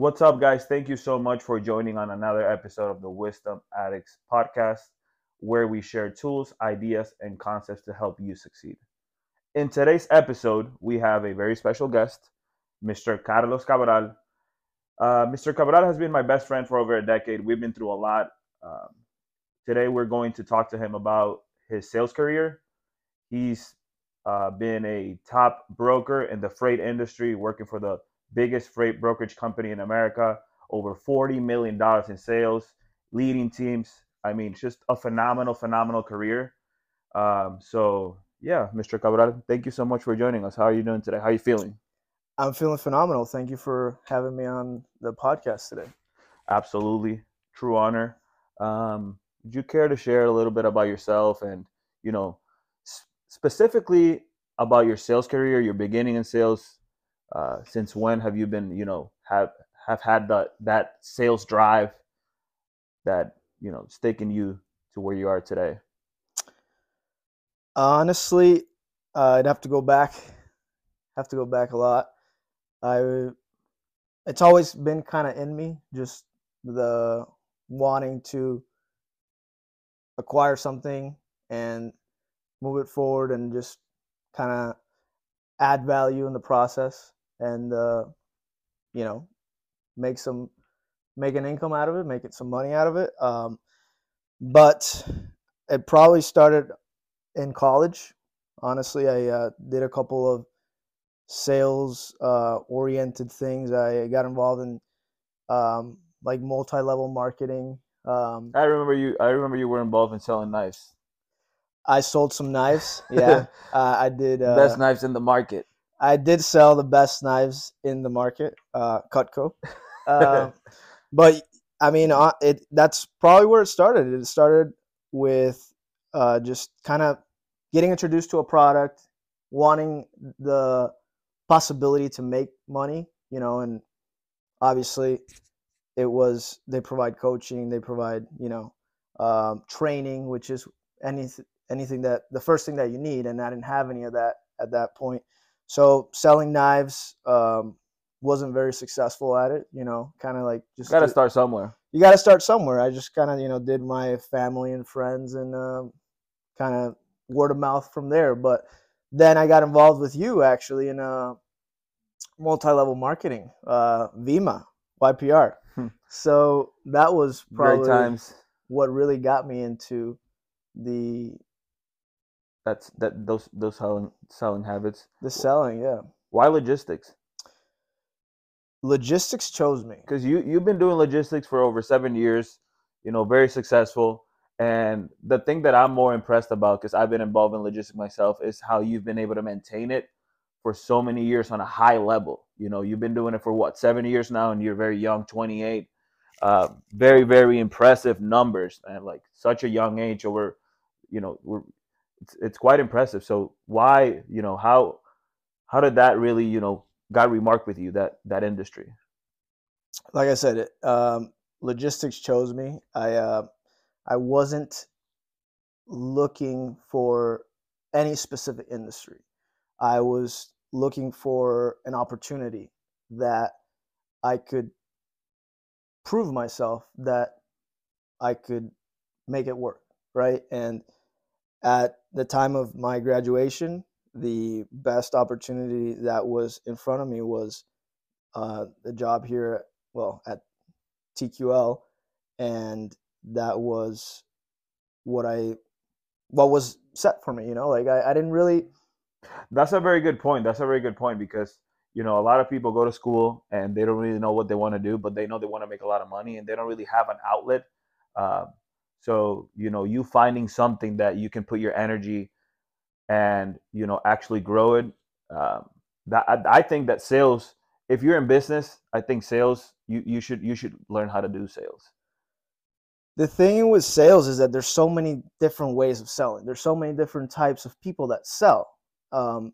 What's up, guys? Thank you so much for joining on another episode of the Wisdom Addicts podcast, where we share tools, ideas, and concepts to help you succeed. In today's episode, we have a very special guest, Mr. Carlos Cabral. Uh, Mr. Cabral has been my best friend for over a decade. We've been through a lot. Um, today, we're going to talk to him about his sales career. He's uh, been a top broker in the freight industry, working for the biggest freight brokerage company in America, over $40 million in sales, leading teams. I mean, just a phenomenal, phenomenal career. Um, so, yeah, Mr. Cabral, thank you so much for joining us. How are you doing today? How are you feeling? I'm feeling phenomenal. Thank you for having me on the podcast today. Absolutely. True honor. Um, would you care to share a little bit about yourself and, you know, specifically about your sales career, your beginning in sales. Uh, since when have you been, you know, have have had that that sales drive that you know, taken you to where you are today? Honestly, uh, I'd have to go back. Have to go back a lot. I, it's always been kind of in me, just the wanting to acquire something and move it forward and just kind of add value in the process and uh, you know make some make an income out of it make it some money out of it um, but it probably started in college honestly i uh, did a couple of sales uh, oriented things i got involved in um, like multi-level marketing um, i remember you i remember you were involved in selling knives I sold some knives. Yeah, uh, I did. Uh, best knives in the market. I did sell the best knives in the market, uh, Cutco. Um, but I mean, uh, it that's probably where it started. It started with uh, just kind of getting introduced to a product, wanting the possibility to make money, you know, and obviously it was they provide coaching, they provide you know um, training, which is anything anything that the first thing that you need, and I didn't have any of that at that point. So selling knives um, wasn't very successful at it. You know, kind of like just got to start somewhere. You got to start somewhere. I just kind of you know did my family and friends and um, kind of word of mouth from there. But then I got involved with you actually in uh, multi-level marketing, uh, Vemma, YPR. Hmm. So that was probably what really got me into the that's that those those selling selling habits. The selling, yeah. Why logistics? Logistics chose me because you you've been doing logistics for over seven years. You know, very successful. And the thing that I'm more impressed about, because I've been involved in logistics myself, is how you've been able to maintain it for so many years on a high level. You know, you've been doing it for what seven years now, and you're very young, 28. Uh, very, very impressive numbers, and like such a young age. Over, you know, we're it's, it's quite impressive. So why, you know, how how did that really, you know, got remarked with you that that industry? Like I said, um, logistics chose me. I uh, I wasn't looking for any specific industry. I was looking for an opportunity that I could prove myself that I could make it work, right? And at the time of my graduation, the best opportunity that was in front of me was uh, the job here, well, at TQL, and that was what I, what was set for me. You know, like I, I didn't really. That's a very good point. That's a very good point because you know a lot of people go to school and they don't really know what they want to do, but they know they want to make a lot of money and they don't really have an outlet. Uh, so, you know, you finding something that you can put your energy and, you know, actually grow it. Um, that I, I think that sales, if you're in business, I think sales, you, you should you should learn how to do sales. The thing with sales is that there's so many different ways of selling. There's so many different types of people that sell. Um,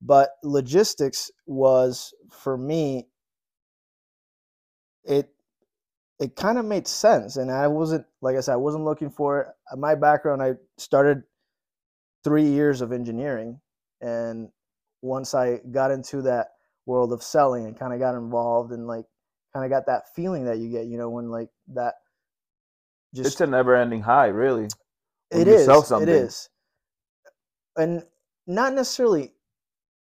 but logistics was for me it it kind of made sense. And I wasn't, like I said, I wasn't looking for it. Uh, my background, I started three years of engineering. And once I got into that world of selling and kind of got involved and like kind of got that feeling that you get, you know, when like that it's a never-ending high, really. it you is sell something. is and not necessarily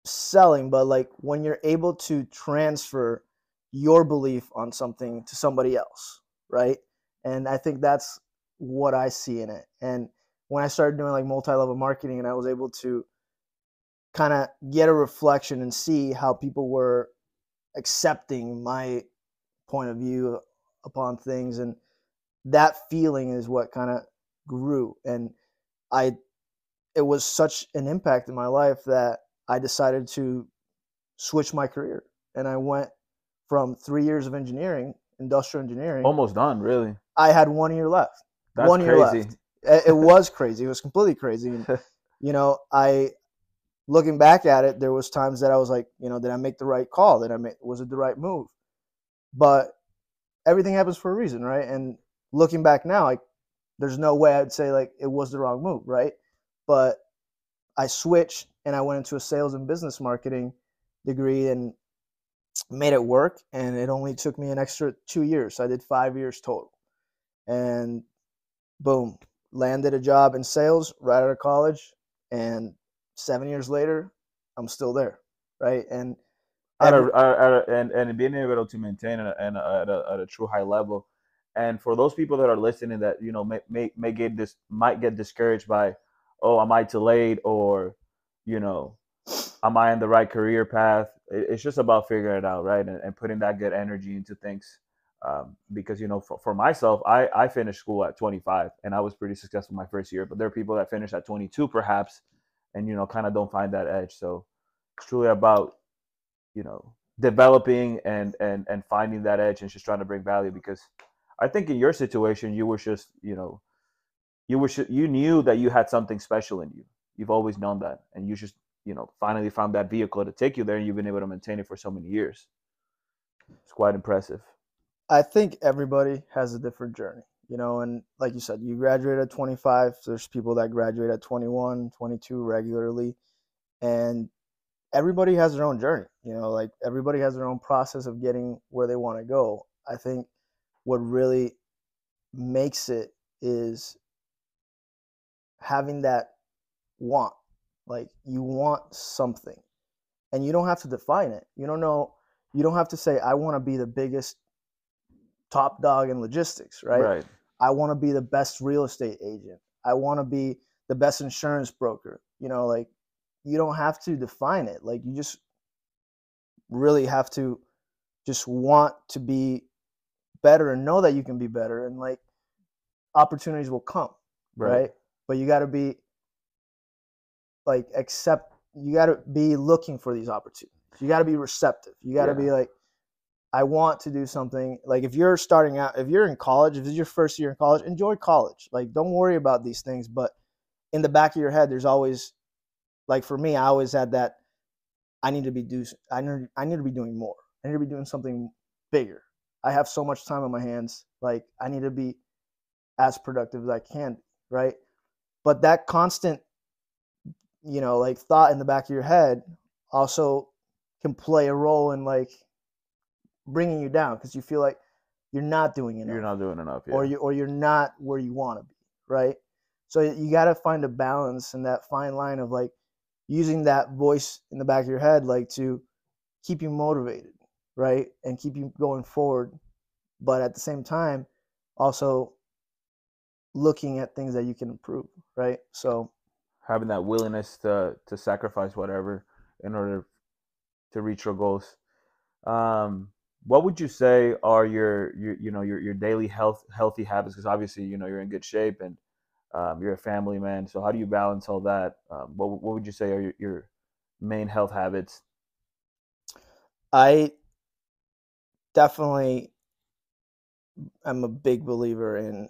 selling but like when you're able to transfer your belief on something to somebody else right? And i think that's what i see in it. And when i started doing like multi-level marketing and i was able to kind of get a reflection and see how people were accepting my point of view upon things and that feeling is what kind of grew. And i it was such an impact in my life that i decided to switch my career. And i went from three years of engineering industrial engineering Almost done, really. i had one year left. That's one year crazy. left it, was crazy. It was completely crazy. And, you know i looking back at it there was times that i was like you know did i make the right call? Did i make was it the right move? But everything happens for a reason right? And looking back now like there's no way i'd say like it was the wrong move right? But i switched and i went into a sales and business marketing degree and made it work and it only took me an extra two years so i did five years total and boom landed a job in sales right out of college and seven years later i'm still there right and at a, at a, and and being able to maintain it and uh, at a, at a true high level. And for those people that are listening, that you know may may, may get this might get discouraged by, oh, am I too late, or you know, am I in the right career path? It- It's just about figuring it out, right, and, and putting that good energy into things. Um, because you know, for, for myself, I I finished school at 25, and I was pretty successful my first year. But there are people that finish at 22, perhaps, and you know, kind of don't find that edge. So it's truly about you know developing and and and finding that edge and just trying to bring value because i think in your situation you were just you know you were you knew that you had something special in you you've always known that and you just you know finally found that vehicle to take you there and you've been able to maintain it for so many years it's quite impressive I think everybody has a different journey, you know, and like you said, you graduate at 25. There's people that graduate at 21, 22 regularly, and everybody has their own journey, you know, like everybody has their own process of getting where they want to go. I think what really makes it is having that want. Like you want something, and you don't have to define it. You don't know, you don't have to say, I want to be the biggest top dog in logistics, right? right I want to be the best real estate agent. I want to be the best insurance broker. You know, like you don't have to define it. Like you just really have to just want to be better and know that you can be better and like opportunities will come, right? But you got to be like accept you got to be looking for these opportunities. You got to be receptive. You got to Yeah. be like I want to do something. Like if you're starting out, if you're in college, if it's your first year in college, enjoy college. Like don't worry about these things, but in the back of your head there's always like for me, I always had that I need to be do I need I need to be doing more. I need to be doing something bigger. I have so much time on my hands. Like I need to be as productive as I can, be, right? But that constant you know, like thought in the back of your head also can play a role in like bringing you down because you feel like you're not doing enough you're not doing enough yeah. or you or you're not where you want to be, right? So you got to find a balance and that fine line of like using that voice in the back of your head like to keep you motivated, right? And keep you going forward, but at the same time also looking at things that you can improve, right? So having that willingness to to sacrifice whatever in order to reach your goals. Um, what would you say are your, your you know your your daily health healthy habits? Because obviously you know you're in good shape and um, you're a family man. So how do you balance all that? Um, what what would you say are your, your main health habits? I definitely am a big believer in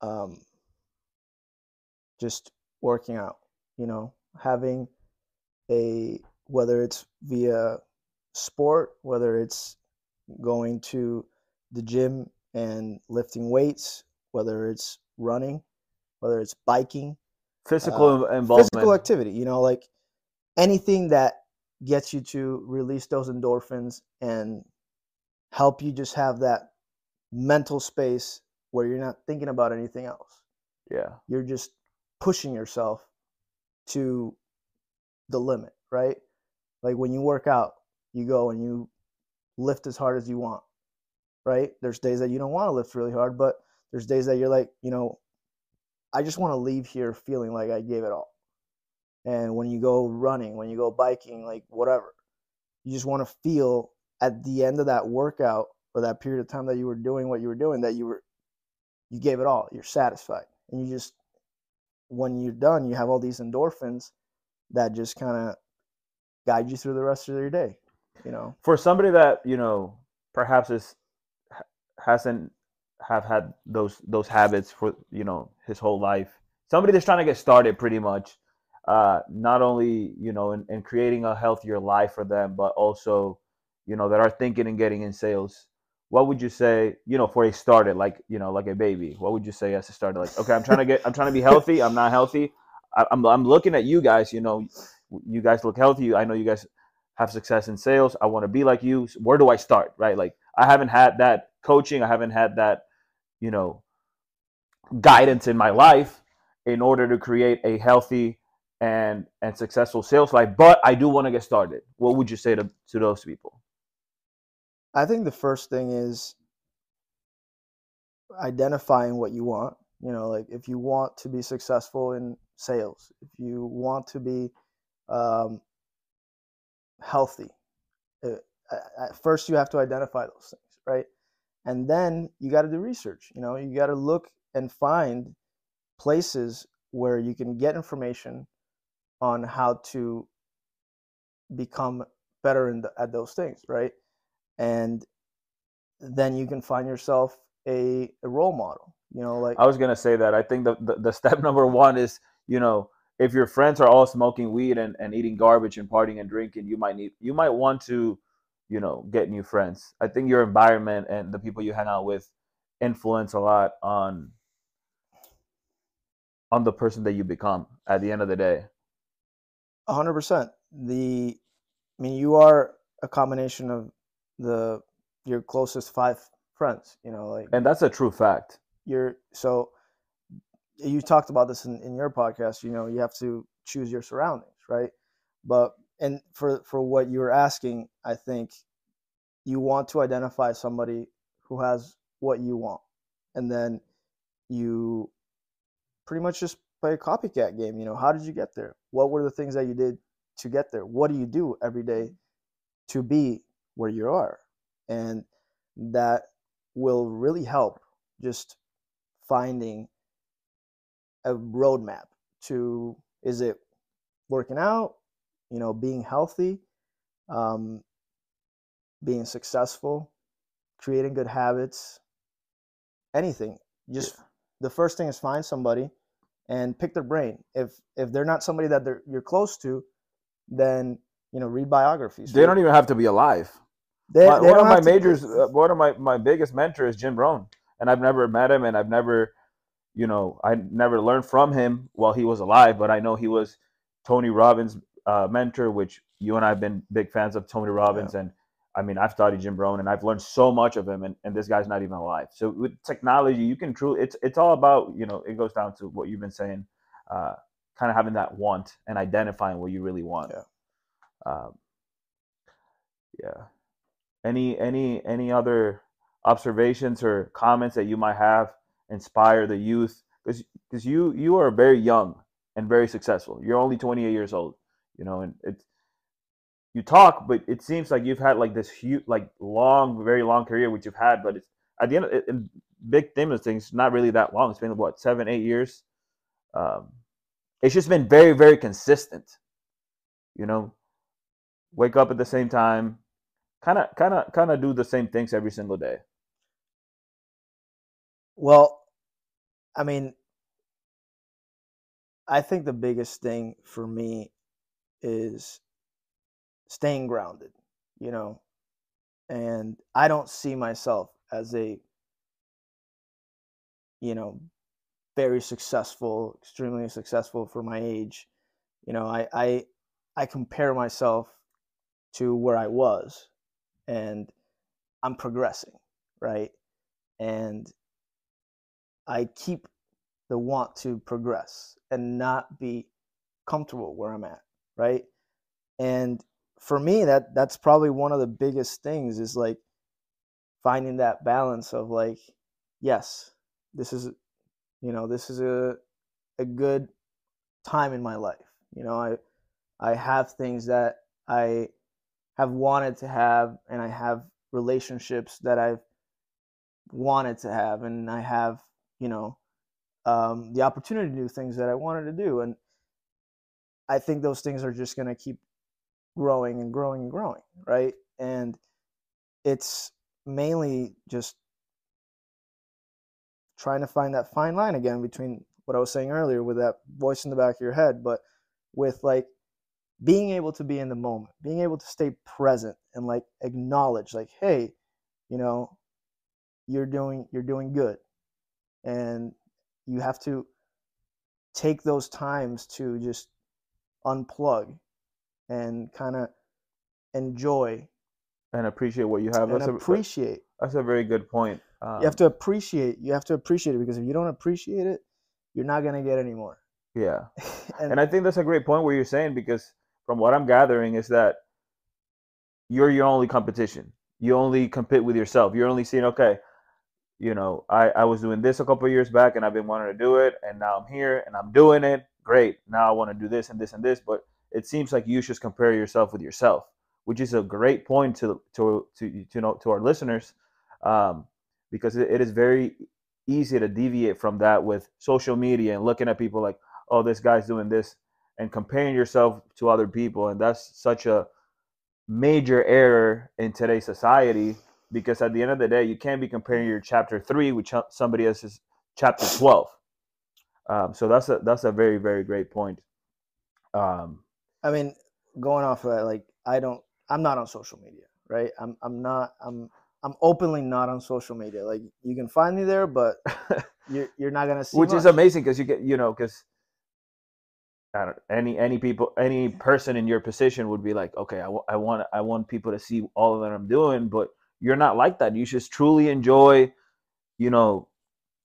um, just working out, you know, having a whether it's via sport, whether it's going to the gym and lifting weights, whether it's running, whether it's biking, Physical uh, involvement. physical activity, you know, like anything that gets you to release those endorphins and help you just have that mental space where you're not thinking about anything else. Yeah. You're just pushing yourself to the limit, right? Like when you work out, you go and you lift as hard as you want, right? There's days that you don't want to lift really hard, but there's days that you're like, you know, I just want to leave here feeling like I gave it all. And when you go running, when you go biking, like whatever, you just want to feel at the end of that workout or that period of time that you were doing what you were doing that you were you gave it all. You're satisfied. And you just when you're done, you have all these endorphins that just kind of guide you through the rest of your day, you know. For somebody that, you know, perhaps is hasn't have had those those habits for, you know, his whole life. Somebody that's trying to get started pretty much uh, not only you know in, in creating a healthier life for them, but also you know that are thinking and getting in sales. What would you say, you know, for a starter, like you know, like a baby? What would you say as a starter? Like, okay, I'm trying to get, I'm trying to be healthy. I'm not healthy. I, I'm, I'm looking at you guys. You know, you guys look healthy. I know you guys have success in sales. I want to be like you. Where do I start? Right? Like, I haven't had that coaching. I haven't had that, you know, guidance in my life in order to create a healthy and and successful sales life but i do want to get started what would you say to, to those people i think the first thing is identifying what you want you know like if you want to be successful in sales if you want to be um, healthy uh, at first you have to identify those things right and then you got to do research you know you got to look and find places where you can get information on how to become better in the, at those things, right? And then you can find yourself a, a role model. You know, like I was gonna say that. I think the, the, the step number one is, you know, if your friends are all smoking weed and, and eating garbage and partying and drinking, you might need you might want to, you know, get new friends. I think your environment and the people you hang out with influence a lot on on the person that you become at the end of the day hundred percent. The, I mean, you are a combination of the your closest five friends. You know, like, and that's a true fact. You're so. You talked about this in, in your podcast. You know, you have to choose your surroundings, right? But and for for what you were asking, I think you want to identify somebody who has what you want, and then you pretty much just play a copycat game. You know, how did you get there? What were the things that you did to get there? What do you do every day to be where you are? And that will really help just finding a roadmap to is it working out, you know, being healthy, um, being successful, creating good habits, anything. Just yeah. the first thing is find somebody and pick their brain. If if they're not somebody that they're, you're close to, then you know read biographies. They don't even have to be alive. They, my, they one of my majors, uh, one of my my biggest mentors is Jim Rohn, and I've never met him, and I've never, you know, I never learned from him while he was alive. But I know he was Tony Robbins' uh, mentor, which you and I have been big fans of Tony Robbins, yeah. and I mean, I've studied Jim Rohn and I've learned so much of him, and, and this guy's not even alive. So with technology, you can truly it's it's all about you know it goes down to what you've been saying, uh, kind of having that want and identifying what you really want. Yeah. Um, yeah. Any any any other observations or comments that you might have inspire the youth because because you you are very young and very successful. You're only 28 years old, you know, and it's you talk, but it seems like you've had like this huge, like long, very long career, which you've had. But it's at the end, of, in big theme of things, not really that long. It's been what seven, eight years. Um, it's just been very, very consistent. You know, wake up at the same time, kind of, kind of, kind of do the same things every single day. Well, I mean, I think the biggest thing for me is staying grounded, you know. And I don't see myself as a, you know, very successful, extremely successful for my age. You know, I I I compare myself to where I was, and I'm progressing, right? And I keep the want to progress and not be comfortable where I'm at, right? And for me that that's probably one of the biggest things is like finding that balance of like yes, this is you know, this is a a good time in my life. You know, I I have things that I have wanted to have and I have relationships that I've wanted to have and I have, you know, um, the opportunity to do things that I wanted to do. And I think those things are just going to keep growing and growing and growing, right? And it's mainly just trying to find that fine line again between what I was saying earlier with that voice in the back of your head, but with like being able to be in the moment, being able to stay present and like acknowledge like, hey, you know, you're doing you're doing good. And you have to take those times to just unplug and kind of enjoy and appreciate what you have. and That's a, appreciate. that's a very good point. Um, you have to appreciate. You have to appreciate it because if you don't appreciate it, you're not gonna get any more. yeah. and, And I think that's a great point where you're saying because from what I'm gathering is that you're your only competition. You only compete with yourself. You're only seeing, okay, you know, I, I was doing this a couple years back and I've been wanting to do it and now I'm here and I'm doing it. Great. Now I want to do this and this and this. But it seems like you should compare yourself with yourself, which is a great point to to to to know to our listeners, um, because it, it is very easy to deviate from that with social media and looking at people like, oh, this guy's doing this and comparing yourself to other people, and that's such a major error in today's society because at the end of the day, you can't be comparing your chapter three with ch- somebody else's chapter twelve. Um, so that's a that's a very very great point. Um, I mean, going off of that, like I don't, I'm not on social media, right? I'm, I'm not, I'm, I'm openly not on social media. Like you can find me there, but you're, you're not gonna see. which is amazing because you get you know because I don't any any people any person in your position would be like okay I wa- I want I want people to see all that I'm doing but you're not like that. You just truly enjoy you know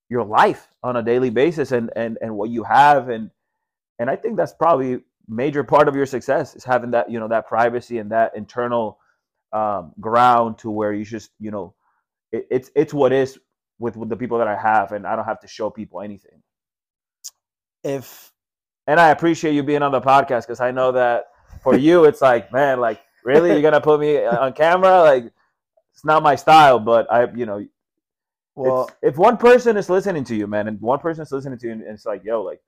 your life on a daily basis and and and what you have and and I think that's probably major part of your success is having that you know that privacy and that internal um, ground to where you just you know it, it's it's what is with with the people that I have and I don't have to show people anything. If and I appreciate you being on the podcast because I know that for you, it's like, man, like really, you're gonna put me on camera? Like, it's not my style, but I, you know, well, if one person is listening to you, man, and one person is listening to you, and it's like, yo, like,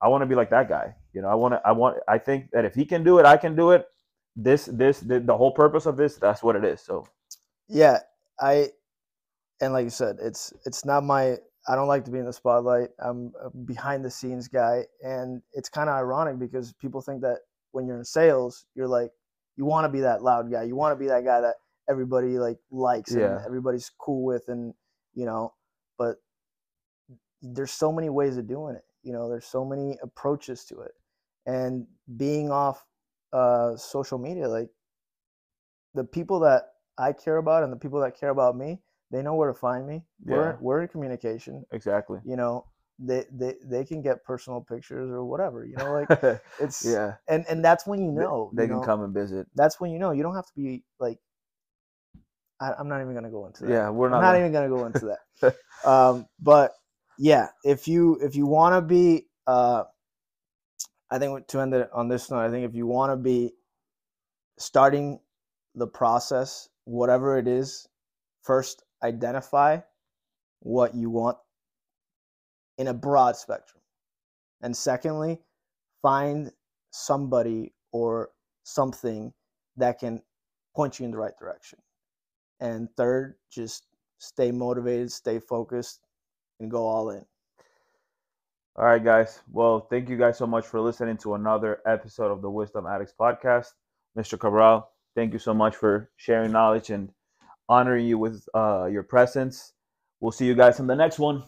I want to be like that guy. You know, I want to, I want, I think that if he can do it, I can do it. This, this, the, the whole purpose of this, that's what it is. So, yeah, I, and like you said, it's, it's not my. I don't like to be in the spotlight. I'm a behind the scenes guy, and it's kind of ironic because people think that when you're in sales, you're like, you want to be that loud guy. You want to be that guy that everybody like likes and everybody's cool with, and you know, but there's so many ways of doing it. You know, there's so many approaches to it, and being off uh, social media, like the people that I care about and the people that care about me, they know where to find me. We're Yeah. we're in communication. exactly. You know, they they they can get personal pictures or whatever. You know, like it's yeah, and and that's when you know. they you can know? come and visit. That's when you know. You don't have to be like. I, I'm not even gonna go into that. Yeah, we're I'm not. not gonna- even gonna go into that. um, but yeah, if you if you want to be, uh, I think to end it on this note, I think if you want to be starting the process, whatever it is, first identify what you want in a broad spectrum, and secondly, find somebody or something that can point you in the right direction. And third, just stay motivated, stay focused, and go all in. All right, guys. Well, thank you guys so much for listening to another episode of the Wisdom Addicts podcast. Mr. Cabral, thank you so much for sharing knowledge and honoring you with uh, your presence. We'll see you guys in the next one.